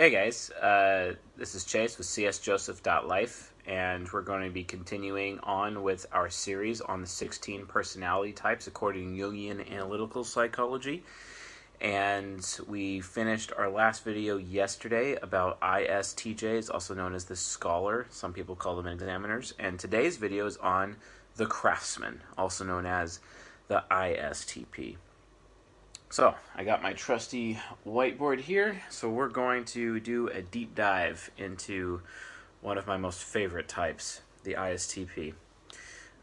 Hey guys, uh, this is Chase with csjoseph.life, and we're going to be continuing on with our series on the 16 personality types according to Jungian analytical psychology. And we finished our last video yesterday about ISTJs, also known as the scholar. Some people call them examiners. And today's video is on the craftsman, also known as the ISTP. So, I got my trusty whiteboard here, so we're going to do a deep dive into one of my most favorite types, the ISTP.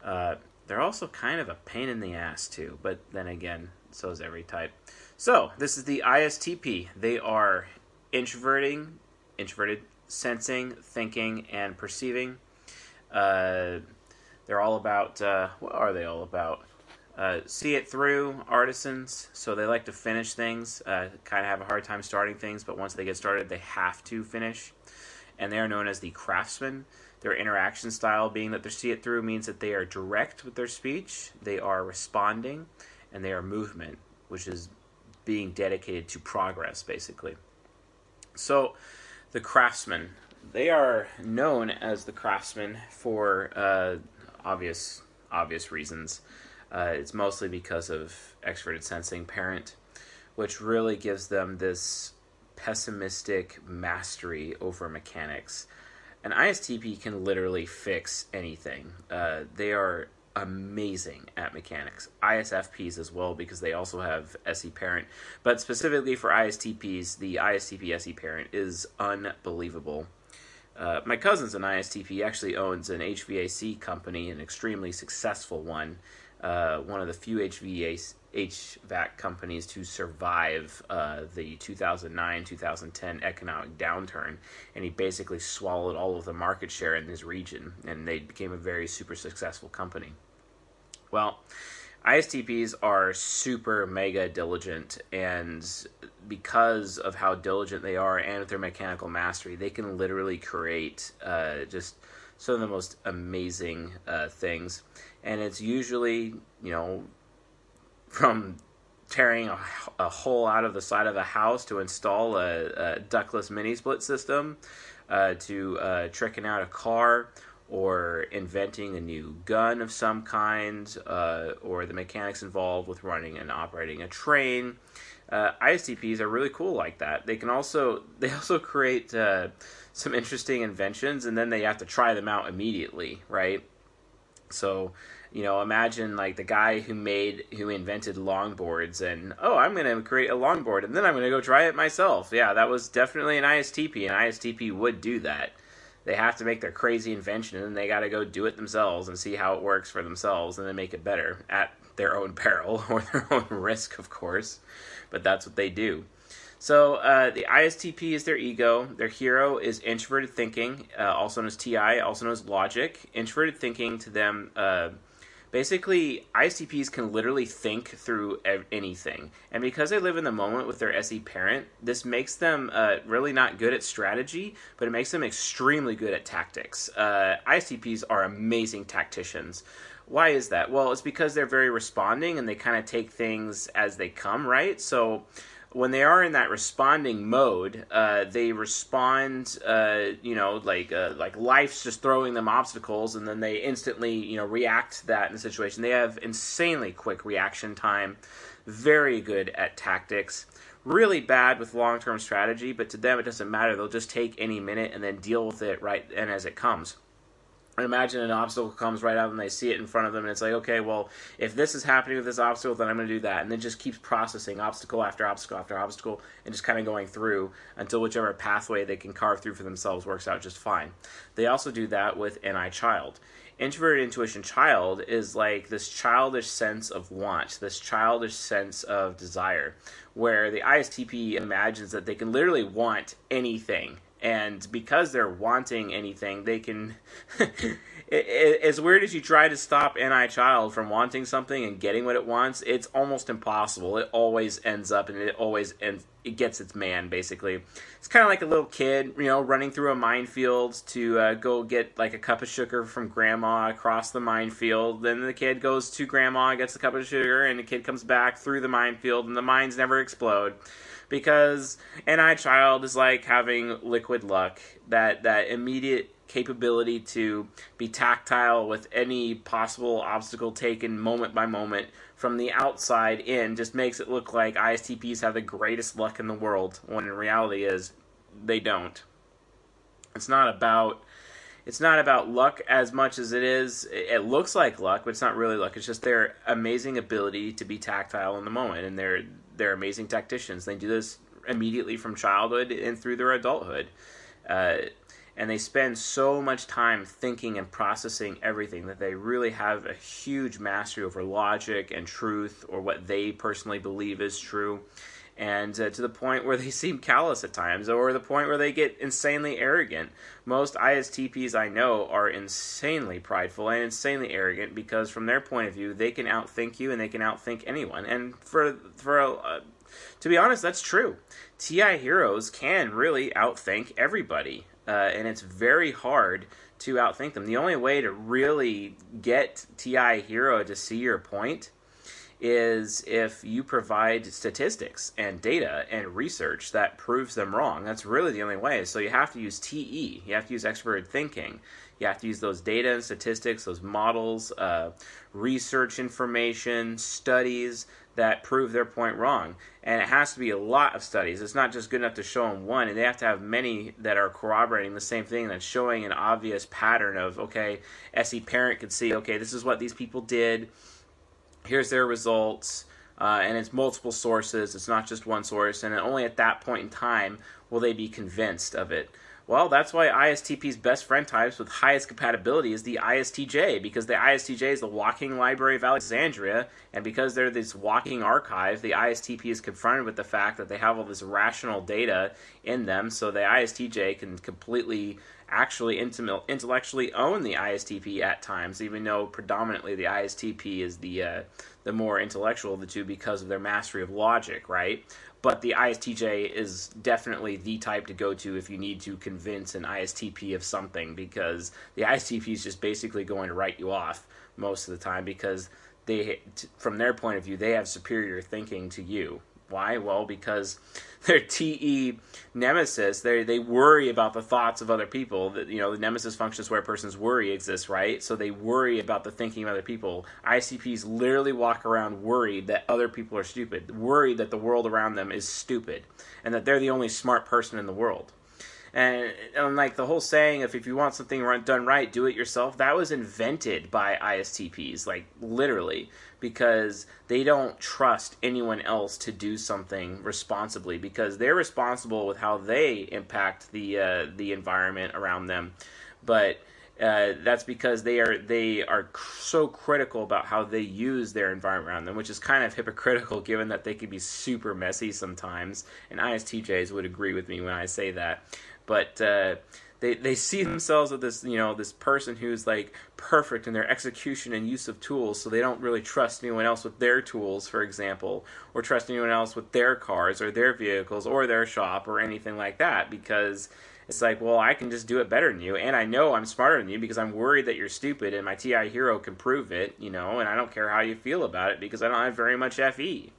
Uh, they're also kind of a pain in the ass, too, but then again, so is every type. So, this is the ISTP. They are introverting, introverted, sensing, thinking, and perceiving. Uh, they're all about, uh, what are they all about? Uh, see it through artisans, so they like to finish things. Uh, kind of have a hard time starting things, but once they get started, they have to finish. And they are known as the craftsmen. Their interaction style, being that they see it through, means that they are direct with their speech, they are responding, and they are movement, which is being dedicated to progress, basically. So, the craftsmen, they are known as the craftsmen for uh, obvious obvious reasons. Uh, it's mostly because of extroverted sensing parent, which really gives them this pessimistic mastery over mechanics. An ISTP can literally fix anything. Uh, they are amazing at mechanics. ISFPs as well because they also have SE parent, but specifically for ISTPs, the ISTP SE parent is unbelievable. Uh, my cousin's an ISTP. actually owns an HVAC company, an extremely successful one uh, one of the few HVAC, HVAC companies to survive uh, the 2009 2010 economic downturn. And he basically swallowed all of the market share in his region, and they became a very super successful company. Well, ISTPs are super mega diligent, and because of how diligent they are and with their mechanical mastery, they can literally create uh, just some of the most amazing uh, things. And it's usually, you know, from tearing a, a, hole out of the side of a house to install a, a ductless mini split system, uh, to uh, tricking out a car, or inventing a new gun of some kind, uh, or the mechanics involved with running and operating a train. Uh, ISTPs are really cool like that. They can also they also create uh, some interesting inventions, and then they have to try them out immediately, right? So, you know, imagine like the guy who made who invented longboards, and oh, I'm going to create a longboard, and then I'm going to go try it myself. Yeah, that was definitely an ISTP, and ISTP would do that. They have to make their crazy invention, and then they got to go do it themselves and see how it works for themselves, and then make it better at their own peril or their own risk, of course. But that's what they do. So uh, the ISTP is their ego. Their hero is introverted thinking, uh, also known as TI, also known as logic. Introverted thinking to them, uh, basically, ISTPs can literally think through ev- anything. And because they live in the moment with their SE parent, this makes them uh, really not good at strategy, but it makes them extremely good at tactics. Uh, ISTPs are amazing tacticians. Why is that? Well, it's because they're very responding and they kind of take things as they come, right? So when they are in that responding mode, uh, they respond, uh, you know, like uh, like life's just throwing them obstacles, and then they instantly, you know, react to that in the situation. They have insanely quick reaction time, very good at tactics, really bad with long term strategy, but to them it doesn't matter. They'll just take any minute and then deal with it right and as it comes imagine an obstacle comes right up and they see it in front of them and it's like okay well if this is happening with this obstacle then i'm going to do that. And then just keeps processing obstacle after obstacle after obstacle and just kind of going through until whichever pathway they can carve through for themselves works out just fine. They also do that with ni child. Introverted intuition child is like this childish sense of want this childish sense of desire where the istp imagines that they can literally want anything and because they're wanting anything, they can. as weird as you try to stop NI Child from wanting something and getting what it wants, it's almost impossible. It always ends up and it always ends. It gets its man basically. It's kind of like a little kid, you know, running through a minefield to uh, go get like a cup of sugar from grandma across the minefield. Then the kid goes to grandma, gets the cup of sugar, and the kid comes back through the minefield, and the mines never explode because an NI Child is like having liquid luck, that that immediate capability to be tactile with any possible obstacle taken moment by moment from the outside in just makes it look like ISTPs have the greatest luck in the world when in reality is they don't. It's not about it's not about luck as much as it is it looks like luck but it's not really luck it's just their amazing ability to be tactile in the moment and they're they're amazing tacticians. They do this immediately from childhood and through their adulthood. Uh, and they spend so much time thinking and processing everything that they really have a huge mastery over logic and truth or what they personally believe is true and uh, to the point where they seem callous at times, or the point where they get insanely arrogant. Most ISTPs I know are insanely prideful and insanely arrogant because, from their point of view, they can outthink you and they can outthink anyone. And for for uh, to be honest, that's true. TI heroes can really outthink everybody, uh, and it's very hard to outthink them. The only way to really get TI hero to see your point is if you provide statistics and data and research that proves them wrong. That's really the only way. So you have to use TE, you have to use expert thinking, you have to use those data and statistics, those models, uh, research information, studies that prove their point wrong. And it has to be a lot of studies. It's not just good enough to show them one, and they have to have many that are corroborating the same thing, that's showing an obvious pattern of, okay, SE parent could see, okay, this is what these people did here's their results, uh, and it's multiple sources. It's not just one source, and only at that point in time will they be convinced of it. Well, that's why ISTP's best friend types with highest compatibility is the ISTJ, because the ISTJ is the walking library of Alexandria, and because they're this walking archive, the ISTP is confronted with the fact that they have all this rational data in them, so the ISTJ can completely actually intellectually own the ISTP at times, even though predominantly the ISTP is the uh, the more intellectual of the two because of their mastery of logic, right? But the ISTJ is definitely the type to go to if you need to convince an ISTP of something because the ISTP is just basically going to write you off most of the time because they, from their point of view, they have superior thinking to you. Why? Well, because their TE nemesis, they they worry about the thoughts of other people. That you know, the nemesis functions where a person's worry exists, right? So they worry about the thinking of other people. ISTPs literally walk around worried that other people are stupid, worried that the world around them is stupid, and that they're the only smart person in the world. And, and like the whole saying of if you want something run, done right, do it yourself, that was invented by ISTPs, like literally, because they don't trust anyone else to do something responsibly because they're responsible with how they impact the uh, the environment around them. But uh, that's because they are they are so critical about how they use their environment around them, which is kind of hypocritical given that they can be super messy sometimes. And ISTJs would agree with me when I say that but uh, they they see themselves as this you know this person who's like perfect in their execution and use of tools, so they don't really trust anyone else with their tools, for example, or trust anyone else with their cars or their vehicles or their shop or anything like that because. It's like, well, I can just do it better than you, and I know I'm smarter than you because I'm worried that you're stupid, and my TI hero can prove it, you know, and I don't care how you feel about it because I don't have very much FE.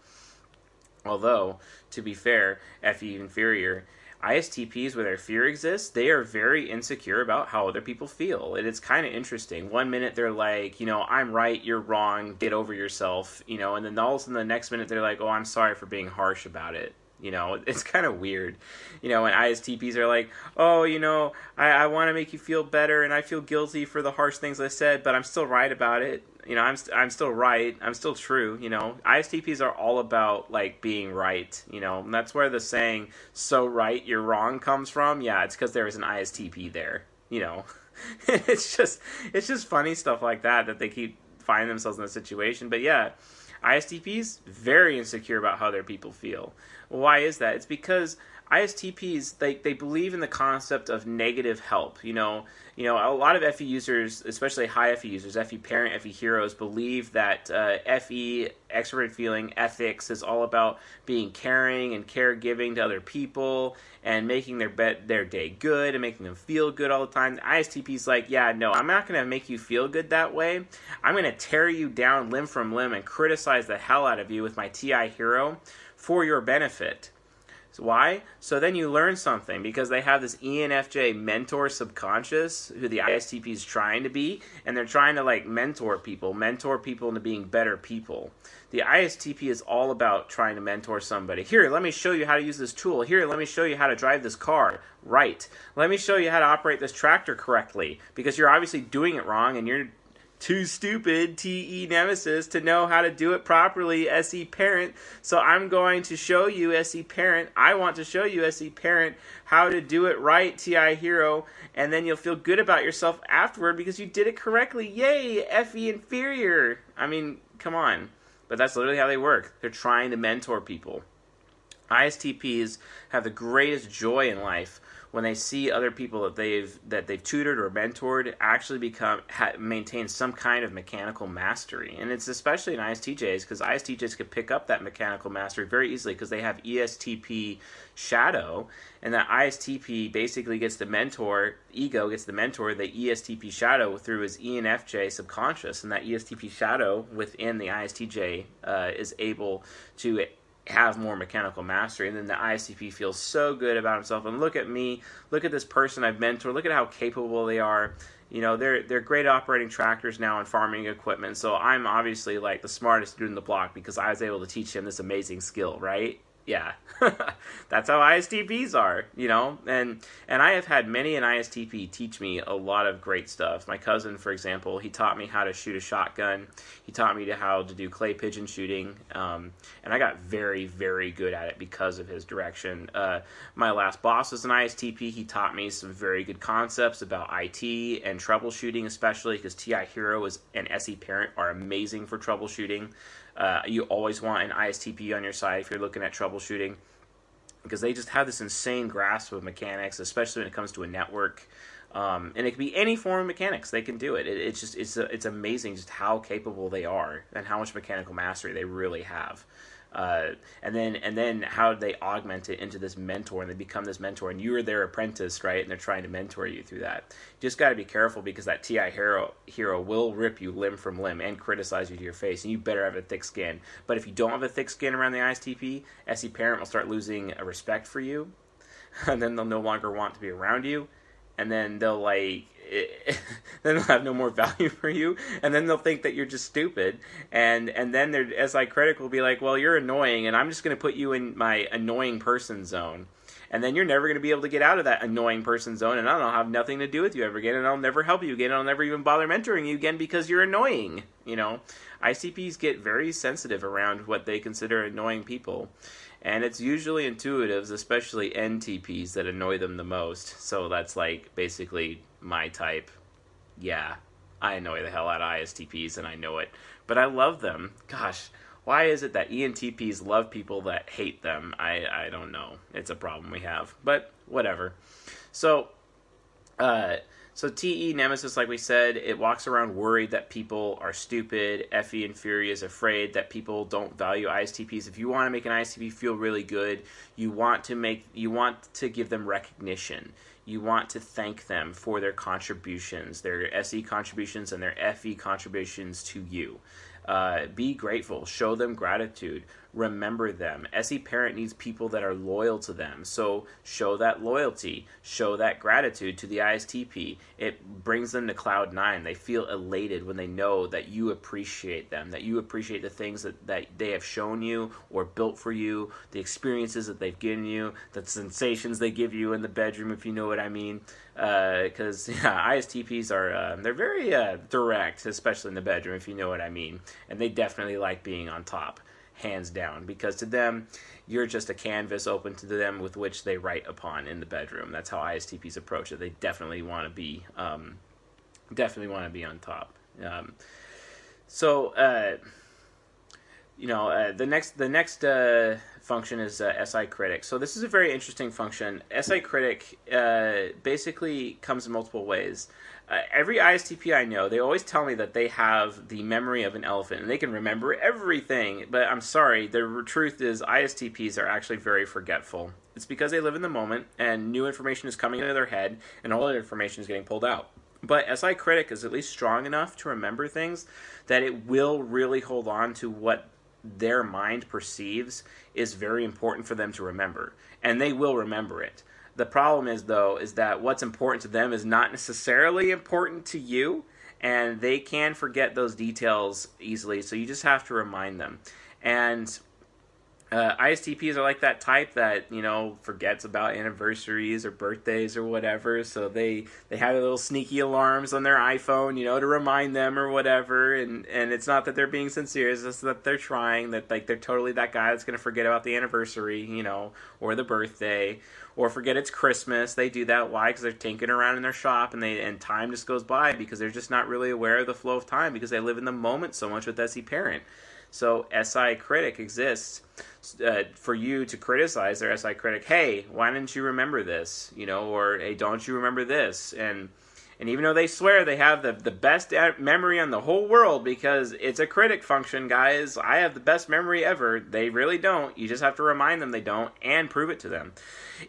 Although, to be fair, FE inferior ISTPs, where their fear exists, they are very insecure about how other people feel. And it's kind of interesting. One minute they're like, you know, I'm right, you're wrong, get over yourself, you know, and then all of a sudden the next minute they're like, oh, I'm sorry for being harsh about it. You know, it's kind of weird. You know, and ISTPs are like, oh, you know, I, I want to make you feel better and I feel guilty for the harsh things I said, but I'm still right about it you know, I'm st- I'm still right. I'm still true. You know, ISTPs are all about like being right. You know, and that's where the saying "so right you're wrong" comes from. Yeah, it's because there is an ISTP there. You know, it's just it's just funny stuff like that that they keep finding themselves in a situation. But yeah, ISTPs very insecure about how their people feel. Why is that? It's because ISTPs they, they believe in the concept of negative help. You know, you know a lot of FE users, especially high FE users, FE parent, FE heroes, believe that uh, FE extroverted feeling ethics is all about being caring and caregiving to other people and making their bet their day good and making them feel good all the time. The ISTP's like, yeah, no, I'm not gonna make you feel good that way. I'm gonna tear you down limb from limb and criticize the hell out of you with my TI hero for your benefit why? So then you learn something because they have this ENFJ mentor subconscious who the ISTP is trying to be, and they're trying to like mentor people, mentor people into being better people. The ISTP is all about trying to mentor somebody. Here, let me show you how to use this tool. Here, let me show you how to drive this car. Right. Let me show you how to operate this tractor correctly because you're obviously doing it wrong and you're too stupid, TE Nemesis, to know how to do it properly, SE Parent. So I'm going to show you, SE Parent. I want to show you, SE Parent, how to do it right, TI Hero. And then you'll feel good about yourself afterward because you did it correctly. Yay, FE Inferior. I mean, come on. But that's literally how they work. They're trying to mentor people. ISTPs have the greatest joy in life when they see other people that they've that they've tutored or mentored actually become ha, maintain some kind of mechanical mastery, and it's especially in ISTJs because ISTJs could pick up that mechanical mastery very easily because they have ESTP shadow, and that ISTP basically gets the mentor ego gets the mentor the ESTP shadow through his ENFJ subconscious, and that ESTP shadow within the ISTJ uh, is able to have more mechanical mastery. And then the ISTP feels so good about himself. And look at me, look at this person I've mentored, look at how capable they are. You know, they're they're great operating tractors now and farming equipment. So I'm obviously like the smartest dude in the block because I was able to teach him this amazing skill, right? Yeah, that's how ISTPs are, you know. And and I have had many an ISTP teach me a lot of great stuff. My cousin, for example, he taught me how to shoot a shotgun. He taught me to how to do clay pigeon shooting, um, and I got very very good at it because of his direction. Uh, my last boss was an ISTP. He taught me some very good concepts about IT and troubleshooting, especially because TI Hero and SE Parent are amazing for troubleshooting. Uh, you always want an ISTP on your side if you're looking at troubleshooting because they just have this insane grasp of mechanics, especially when it comes to a network. Um, and it can be any form of mechanics; they can do it. it it's just it's it's amazing just how capable they are and how much mechanical mastery they really have. Uh, and then and then how they augment it into this mentor and they become this mentor and you are their apprentice right? And they're trying to mentor you through that. You just got to be careful because that ti hero hero will rip you limb from limb and criticize you to your face and you better have a thick skin. But if you don't have a thick skin around the istp se parent will start losing a respect for you and then they'll no longer want to be around you and then they'll like then they'll have no more value for you, and then they'll think that you're just stupid, and and then their SI critic will be like, well, you're annoying, and I'm just going to put you in my annoying person zone, and then you're never going to be able to get out of that annoying person zone, and I'll have nothing to do with you ever again, and I'll never help you again, and I'll never even bother mentoring you again because you're annoying. You know, ISTPs get very sensitive around what they consider annoying people. And it's usually intuitives, especially NTPs, that annoy them the most. So that's like basically my type. Yeah, I annoy the hell out of ISTPs and I know it. But I love them. Gosh, why is it that ENTPs love people that hate them? I, I don't know. It's a problem we have. But whatever. So, uh, so TE Nemesis, like we said, it walks around worried that people are stupid. FE Inferior is afraid that people don't value ISTPs. If you want to make an ISTP feel really good, you want to make you want to give them recognition. You want to thank them for their contributions, their SE contributions and their FE contributions to you. Uh, be grateful. Show them gratitude remember them. SE Parent needs people that are loyal to them. So show that loyalty, show that gratitude to the ISTP. It brings them to cloud nine. They feel elated when they know that you appreciate them, that you appreciate the things that, that they have shown you or built for you, the experiences that they've given you, the sensations they give you in the bedroom, if you know what I mean. Because uh, yeah, ISTPs are uh, they're very uh, direct, especially in the bedroom, if you know what I mean, and they definitely like being on top hands down, because to them, you're just a canvas open to them with which they write upon in the bedroom. That's how ISTPs approach it. They definitely want to be, um, definitely want to be on top. Um, so, uh, you know, uh, the next the next uh, function is uh, SI Critic. So this is a very interesting function. SI Critic uh, basically comes in multiple ways uh, every ISTP I know, they always tell me that they have the memory of an elephant and they can remember everything. But I'm sorry, the truth is ISTPs are actually very forgetful. It's because they live in the moment and new information is coming into their head and all that information is getting pulled out. But SI Critic is at least strong enough to remember things that it will really hold on to what their mind perceives is very important for them to remember, and they will remember it. The problem is, though, is that what's important to them is not necessarily important to you, and they can forget those details easily. So you just have to remind them. And uh, ISTPs are like that type that you know forgets about anniversaries or birthdays or whatever, so they they have little sneaky alarms on their iPhone, you know, to remind them or whatever. And and it's not that they're being sincere; it's just that they're trying. That like they're totally that guy that's to forget about the anniversary, you know, or the birthday, or forget it's Christmas. They do that why? Because they're tinkering around in their shop, and they and time just goes by because they're just not really aware of the flow of time because they live in the moment so much with SE Parent. So SI Critic exists uh, for you to criticize their SI Critic. Hey, why didn't you remember this? You know, or hey, don't you remember this? And and even though they swear they have the, the best memory on the whole world because it's a critic function, guys, I have the best memory ever. They really don't. You just have to remind them they don't and prove it to them.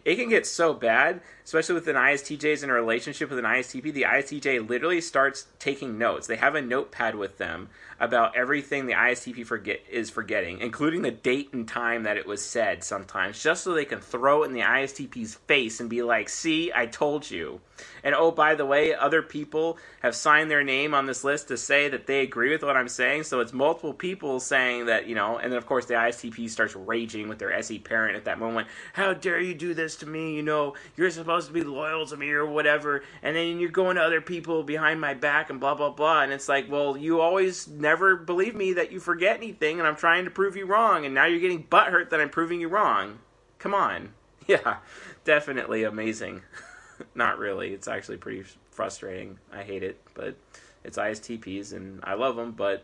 It can get so bad, especially with an ISTJs in a relationship with an ISTP. The ISTJ literally starts taking notes. They have a notepad with them about everything the ISTP forget is forgetting, including the date and time that it was said sometimes, just so they can throw it in the ISTP's face and be like, "See, I told you." And oh, by the way, other people have signed their name on this list to say that they agree with what I'm saying. So it's multiple people saying that, you know, and then of course the ISTP starts raging with their SE parent at that moment. How dare you do this to me? You know, you're supposed to be loyal to me or whatever. And then you're going to other people behind my back and blah, blah, blah. And it's like, well, you always never believe me that you forget anything, and I'm trying to prove you wrong, and now you're getting butthurt that I'm proving you wrong. Come on. Yeah, definitely amazing. Not really. It's actually pretty frustrating. I hate it, but it's ISTPs, and I love them, but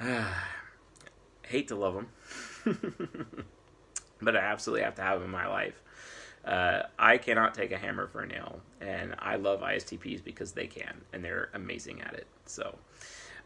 hate to love them. but I absolutely have to have them in my life. Uh, I cannot take a hammer for a nail, and I love ISTPs because they can, and they're amazing at it. So,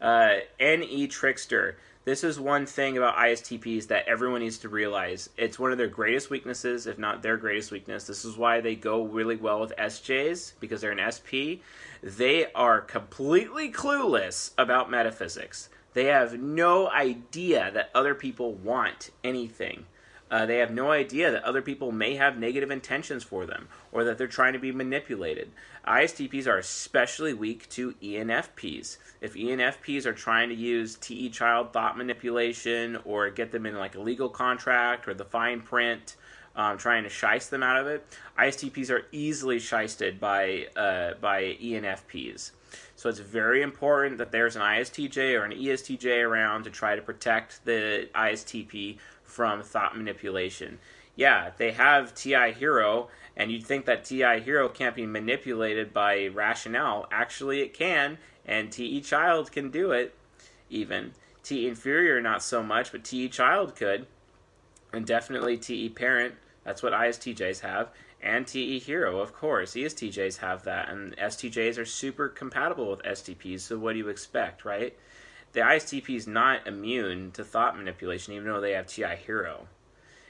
uh, NE Trickster. This is one thing about ISTPs that everyone needs to realize. It's one of their greatest weaknesses, if not their greatest weakness. This is why they go really well with SJs, because they're an SP. They are completely clueless about metaphysics. They have no idea that other people want anything. Uh, they have no idea that other people may have negative intentions for them or that they're trying to be manipulated. ISTPs are especially weak to ENFPs. If ENFPs are trying to use TE child thought manipulation or get them in like a legal contract or the fine print, um, trying to shice them out of it, ISTPs are easily shisted by uh, by ENFPs. So it's very important that there's an ISTJ or an ESTJ around to try to protect the ISTP from thought manipulation. Yeah, they have TI Hero, and you'd think that TI Hero can't be manipulated by rationale. Actually, it can, and TE Child can do it, even. TE Inferior, not so much, but TE Child could. And definitely TE Parent, that's what ISTJs have. And TE Hero, of course. ESTJs have that, and STJs are super compatible with STPs, so what do you expect, right? The ISTP is not immune to thought manipulation, even though they have TI Hero.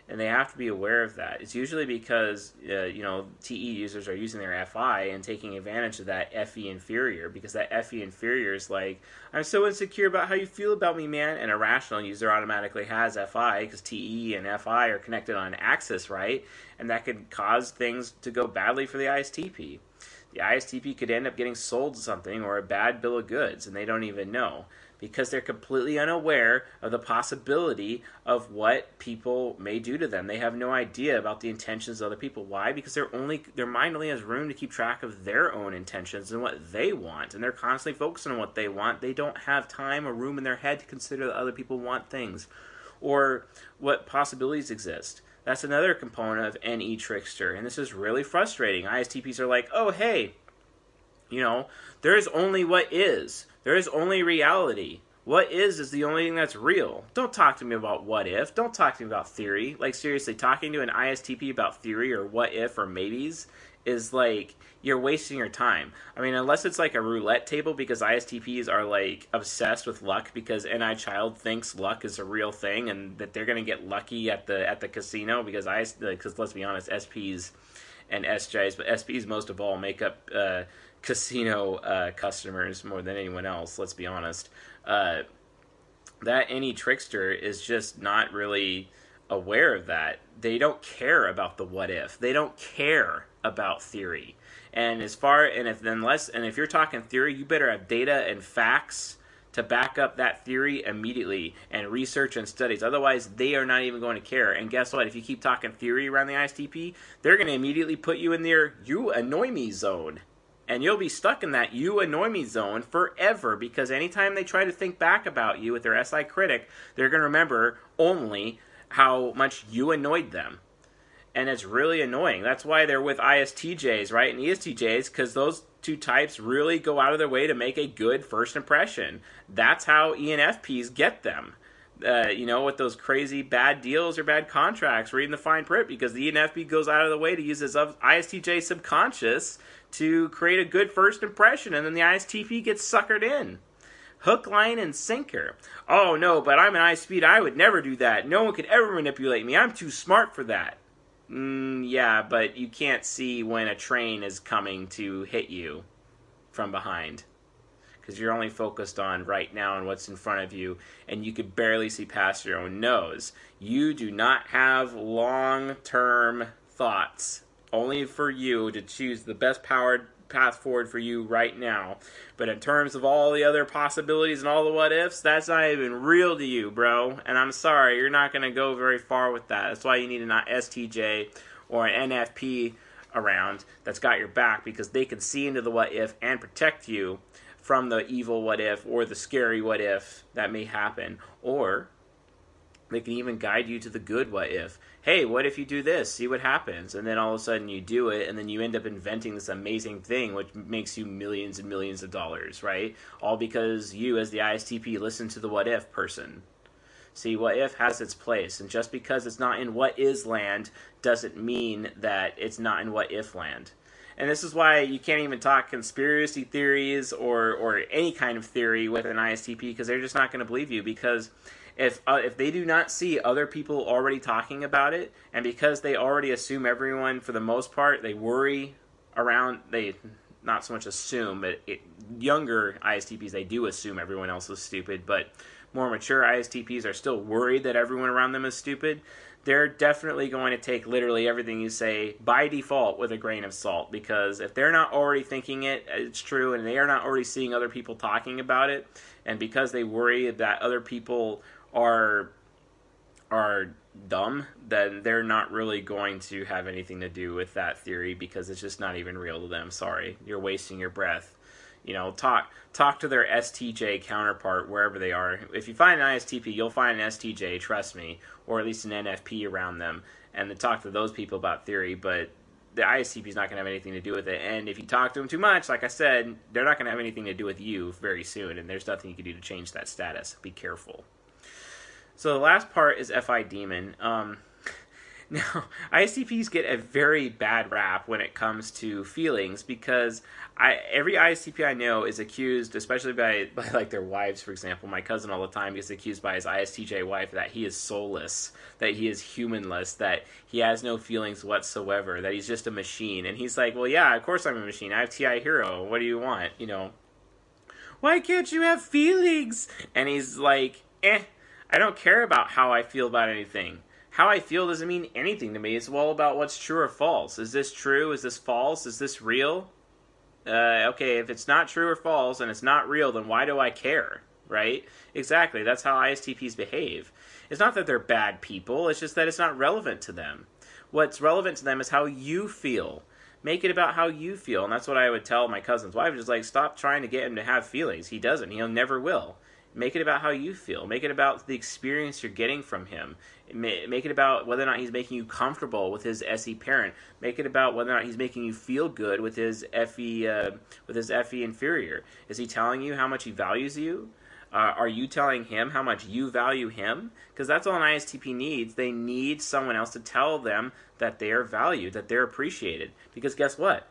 And they have to be aware of that. It's usually because, uh, you know, TE users are using their FI and taking advantage of that FE inferior because that FE inferior is like, I'm so insecure about how you feel about me, man. And a rational user automatically has FI because TE and FI are connected on axis, right? And that could cause things to go badly for the ISTP. The ISTP could end up getting sold something or a bad bill of goods, and they don't even know because they're completely unaware of the possibility of what people may do to them. They have no idea about the intentions of other people. Why? Because they're only their mind only has room to keep track of their own intentions and what they want, and they're constantly focusing on what they want. They don't have time or room in their head to consider that other people want things or what possibilities exist. That's another component of NE trickster, and this is really frustrating. ISTPs are like, oh hey, you know, there's only what is. There is only reality. What is is the only thing that's real. Don't talk to me about what if. Don't talk to me about theory. Like seriously, talking to an ISTP about theory or what if or maybes is like you're wasting your time. I mean, unless it's like a roulette table because ISTPs are like obsessed with luck because NI Child thinks luck is a real thing and that they're gonna get lucky at the at the casino because I because let's be honest, SPs and SJs, but SPs most of all make up uh, casino uh, customers more than anyone else. Let's be honest. Uh, that NE trickster is just not really aware of that. They don't care about the what if. They don't care about theory. And as far and if unless and if you're talking theory, you better have data and facts to back up that theory immediately and research and studies. Otherwise, they are not even going to care. And guess what? If you keep talking theory around the ISTP, they're going to immediately put you in their you annoy me zone. And you'll be stuck in that you annoy me zone forever because anytime they try to think back about you with their SI critic, they're going to remember only how much you annoyed them. And it's really annoying. That's why they're with ISTJs, right? And ESTJs, because those two types really go out of their way to make a good first impression. That's how ENFPs get them. Uh, you know, with those crazy bad deals or bad contracts, reading the fine print, because the ENFP goes out of the way to use his ISTJ subconscious to create a good first impression, and then the ISTP gets suckered in. Hook, line, and sinker. Oh no, but I'm an ISTP. I would never do that. No one could ever manipulate me. I'm too smart for that. Mm, yeah, but you can't see when a train is coming to hit you from behind because you're only focused on right now and what's in front of you, and you could barely see past your own nose. You do not have long term thoughts, only for you to choose the best powered path forward for you right now. But in terms of all the other possibilities and all the what ifs, that's not even real to you, bro. And I'm sorry, you're not going to go very far with that. That's why you need an STJ or an NFP around that's got your back because they can see into the what if and protect you from the evil what if or the scary what if that may happen. Or they can even guide you to the good what if hey, what if you do this? See what happens. And then all of a sudden you do it, and then you end up inventing this amazing thing, which makes you millions and millions of dollars, right? All because you, as the ISTP, listen to the what if person. See, what if has its place, and just because it's not in what is land doesn't mean that it's not in what if land. And this is why you can't even talk conspiracy theories or, or any kind of theory with an ISTP because they're just not going to believe you because if uh, if they do not see other people already talking about it, and because they already assume everyone for the most part, they worry around they not so much assume, but it, younger ISTPs they do assume everyone else is stupid, but more mature ISTPs are still worried that everyone around them is stupid. They're definitely going to take literally everything you say by default with a grain of salt because if they're not already thinking it, it's true, and they are not already seeing other people talking about it, and because they worry that other people are are dumb, then they're not really going to have anything to do with that theory because it's just not even real to them. Sorry, you're wasting your breath. You know, talk talk to their STJ counterpart wherever they are. If you find an ISTP, you'll find an STJ, trust me, or at least an NFP around them, and then talk to those people about theory. But the ISTP is not going to have anything to do with it. And if you talk to them too much, like I said, they're not going to have anything to do with you very soon. And there's nothing you can do to change that status. Be careful. So the last part is FI Demon. Um, now, ISTPs get a very bad rap when it comes to feelings because I, every ISTP I know is accused, especially by, by like their wives, for example. My cousin all the time gets accused by his ISTJ wife that he is soulless, that he is humanless, that he has no feelings whatsoever, that he's just a machine. And he's like, well, yeah, of course I'm a machine. I have TI Hero. What do you want? You know, why can't you have feelings? And he's like, eh I don't care about how I feel about anything. How I feel doesn't mean anything to me. It's all about what's true or false. Is this true? Is this false? Is this real? Uh, okay, if it's not true or false and it's not real, then why do I care? Right? Exactly. That's how ISTPs behave. It's not that they're bad people, it's just that it's not relevant to them. What's relevant to them is how you feel. Make it about how you feel. And that's what I would tell my cousin's wife. Just like, stop trying to get him to have feelings. He doesn't. He'll never will. Make it about how you feel. Make it about the experience you're getting from him. Make it about whether or not he's making you comfortable with his SE parent. Make it about whether or not he's making you feel good with his FE uh, with his FE inferior. Is he telling you how much he values you? Uh, are you telling him how much you value him? Because that's all an ISTP needs. They need someone else to tell them that they are valued, that they're appreciated. Because guess what?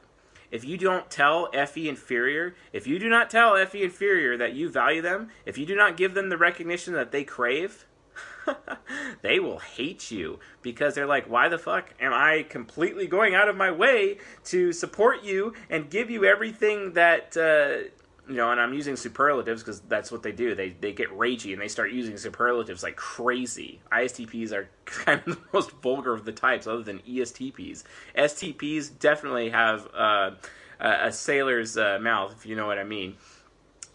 If you don't tell FE inferior, if you do not tell FE inferior that you value them, if you do not give them the recognition that they crave, they will hate you. Because they're like, why the fuck am I completely going out of my way to support you and give you everything that uh, you know, and I'm using superlatives because that's what they do. They they get ragey and they start using superlatives like crazy. ISTPs are kind of the most vulgar of the types, other than ESTPs. STPs definitely have uh, a sailor's uh, mouth, if you know what I mean.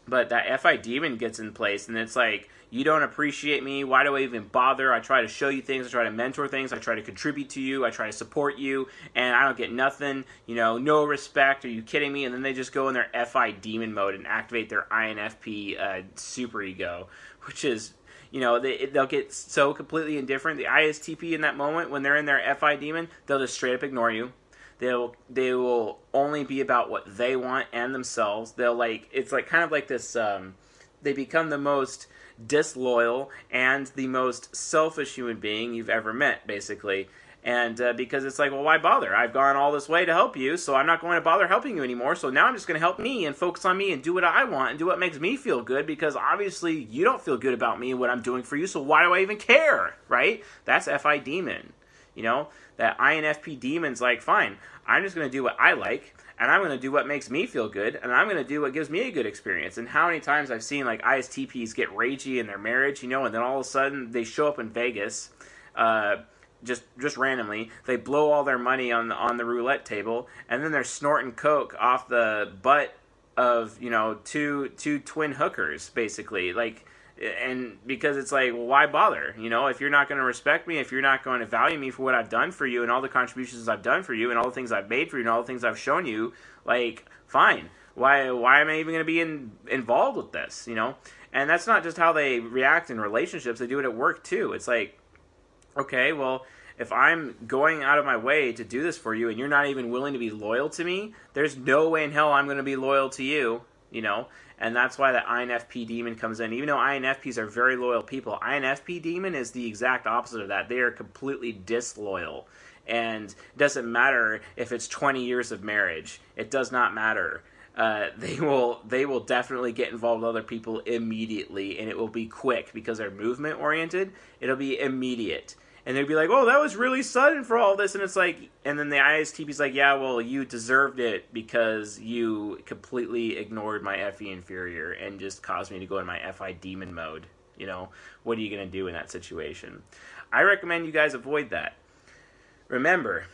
But that FI demon gets in place, and it's like you don't appreciate me. Why do I even bother? I try to show you things. I try to mentor things. I try to contribute to you. I try to support you, and I don't get nothing. You know, no respect. Are you kidding me? And then they just go in their FI demon mode and activate their INFP uh, super ego, which is you know they, they'll get so completely indifferent the istp in that moment when they're in their fi demon they'll just straight up ignore you they'll they will only be about what they want and themselves they'll like it's like kind of like this um, they become the most disloyal, and the most selfish human being you've ever met, basically. And uh, because it's like, well, why bother? I've gone all this way to help you, so I'm not going to bother helping you anymore. So now I'm just going to help me and focus on me and do what I want and do what makes me feel good because obviously you don't feel good about me and what I'm doing for you, so why do I even care? Right? That's FI demon. You know, that INFP demon's like, fine, I'm just going to do what I like and I'm going to do what makes me feel good, and I'm going to do what gives me a good experience. And how many times I've seen like ISTPs get ragey in their marriage, you know, and then all of a sudden they show up in Vegas, uh, just just randomly. They blow all their money on the on the roulette table, and then they're snorting coke off the butt of you know two two twin hookers, basically like and because it's like well, why bother? You know if you're not going to respect me if you're not going to value me for what i've done for you and all the contributions i've done for you and all the things i've made for you and all the things i've shown you like fine. Why why am i even going to be in, involved with this you know? And that's not just how they react in relationships they do it at work too. It's like okay well if i'm going out of my way to do this for you and you're not even willing to be loyal to me there's no way in hell i'm going to be loyal to you you know and that's why the INFP demon comes in. Even though INFPs are very loyal people, INFP demon is the exact opposite of that. They are completely disloyal. And it doesn't matter if it's 20 years of marriage. It does not matter. Uh, they will they will definitely get involved with other people immediately, and it will be quick because they're movement oriented. It'll be immediate and they'd be like, "Oh, that was really sudden for all this," and it's like, and then the ISTP's like, "Yeah, well, you deserved it because you completely ignored my FE inferior and just caused me to go in my FI demon mode." You know, what are you gonna do in that situation? I recommend you guys avoid that. Remember,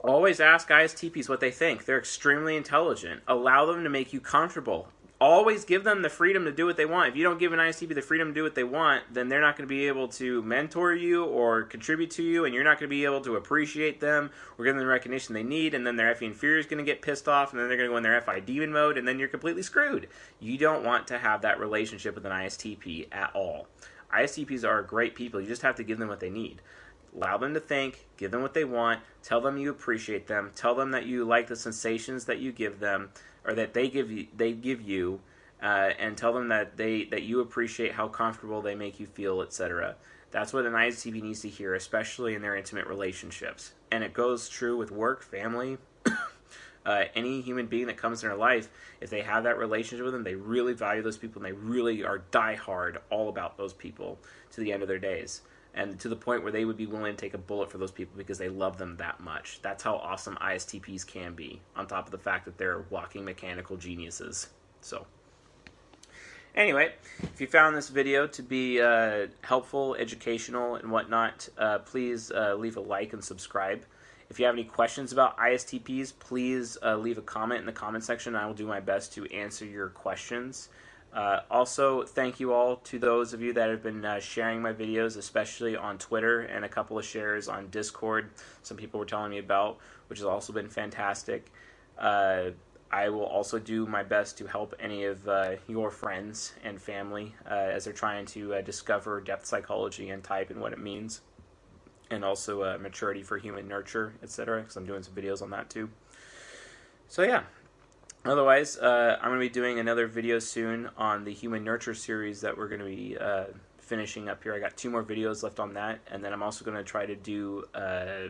always ask ISTPs what they think. They're extremely intelligent. Allow them to make you comfortable always give them the freedom to do what they want. If you don't give an ISTP the freedom to do what they want, then they're not going to be able to mentor you or contribute to you, and you're not going to be able to appreciate them or give them the recognition they need. And then their FE fear is going to get pissed off, and then they're going to go in their FI demon mode, and then you're completely screwed. You don't want to have that relationship with an ISTP at all. ISTPs are great people. You just have to give them what they need. Allow them to think, give them what they want, tell them you appreciate them, tell them that you like the sensations that you give them or that they give you they give you uh, and tell them that they that you appreciate how comfortable they make you feel etc that's what an ISTP needs to hear especially in their intimate relationships. And it goes true with work family uh, any human being that comes in their life if they have that relationship with them they really value those people and they really are die hard all about those people to the end of their days and to the point where they would be willing to take a bullet for those people because they love them that much. That's how awesome ISTPs can be, on top of the fact that they're walking mechanical geniuses. So, anyway, if you found this video to be uh, helpful, educational, and whatnot, uh, please uh, leave a like and subscribe. If you have any questions about ISTPs, please uh, leave a comment in the comment section. I will do my best to answer your questions. Uh, also, thank you all to those of you that have been uh, sharing my videos, especially on Twitter and a couple of shares on Discord. Some people were telling me about, which has also been fantastic. Uh, I will also do my best to help any of uh, your friends and family uh, as they're trying to uh, discover depth psychology and type and what it means, and also maturity for human nurture, etc. Because I'm doing some videos on that too. So yeah, Otherwise, uh, I'm going to be doing another video soon on the Human Nurture series that we're going to be uh, finishing up here. I got two more videos left on that, and then I'm also going to try to do uh,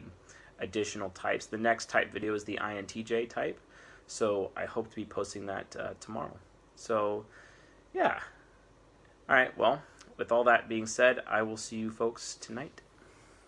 additional types. The next type video is the INTJ type, so I hope to be posting that uh, tomorrow. So, yeah. All right, well, with all that being said, I will see you folks tonight.